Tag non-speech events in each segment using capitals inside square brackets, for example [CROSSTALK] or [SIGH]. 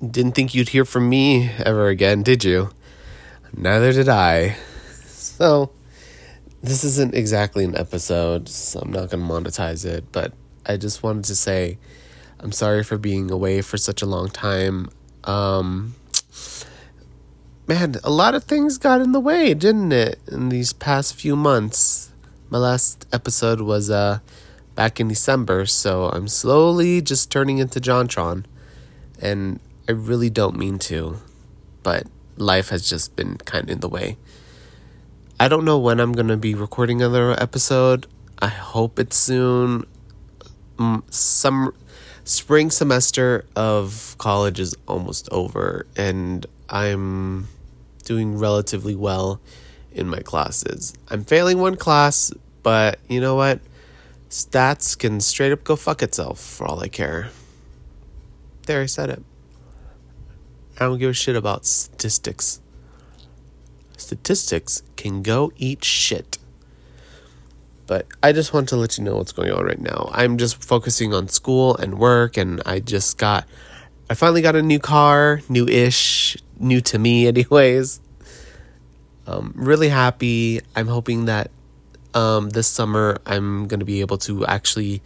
Didn't think you'd hear from me ever again, did you? Neither did I. So, this isn't exactly an episode, so I'm not going to monetize it, but I just wanted to say I'm sorry for being away for such a long time. Um, man, a lot of things got in the way, didn't it, in these past few months? My last episode was uh, back in December, so I'm slowly just turning into JonTron. And I really don't mean to, but life has just been kind of in the way. I don't know when I'm going to be recording another episode. I hope it's soon. Mm, Some spring semester of college is almost over and I'm doing relatively well in my classes. I'm failing one class, but you know what? Stats can straight up go fuck itself for all I care. There, I said it. I don't give a shit about statistics. Statistics can go eat shit. But I just want to let you know what's going on right now. I'm just focusing on school and work, and I just got, I finally got a new car, new ish, new to me, [LAUGHS] anyways. Um, really happy. I'm hoping that um, this summer I'm going to be able to actually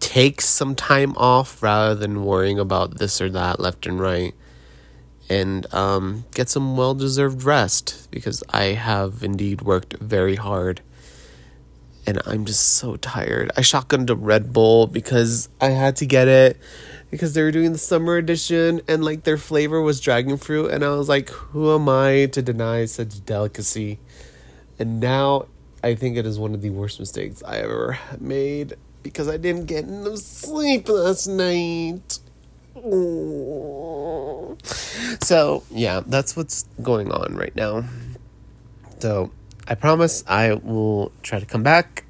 take some time off rather than worrying about this or that left and right and um, get some well deserved rest because I have indeed worked very hard and I'm just so tired. I shotgunned a Red Bull because I had to get it because they were doing the summer edition and like their flavor was dragon fruit and I was like, who am I to deny such delicacy? And now I think it is one of the worst mistakes I ever made because I didn't get enough sleep last night. So, yeah, that's what's going on right now. So, I promise I will try to come back.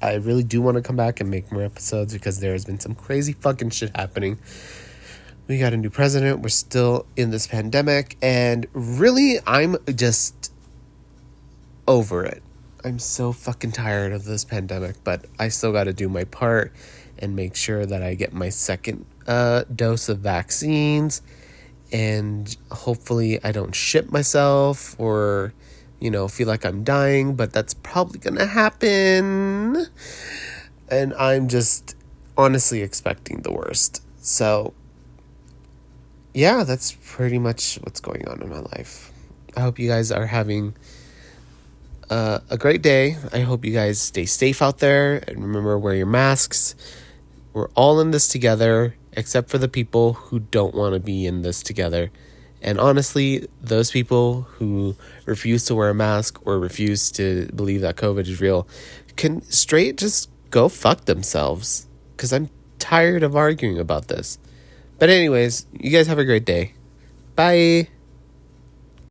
I really do want to come back and make more episodes because there has been some crazy fucking shit happening. We got a new president. We're still in this pandemic. And really, I'm just over it. I'm so fucking tired of this pandemic, but I still got to do my part and make sure that I get my second uh, dose of vaccines and hopefully I don't ship myself or you know feel like I'm dying but that's probably going to happen. And I'm just honestly expecting the worst. So yeah that's pretty much what's going on in my life. I hope you guys are having uh, a great day. I hope you guys stay safe out there and remember wear your masks. We're all in this together, except for the people who don't want to be in this together. And honestly, those people who refuse to wear a mask or refuse to believe that COVID is real can straight just go fuck themselves. Because I'm tired of arguing about this. But, anyways, you guys have a great day. Bye.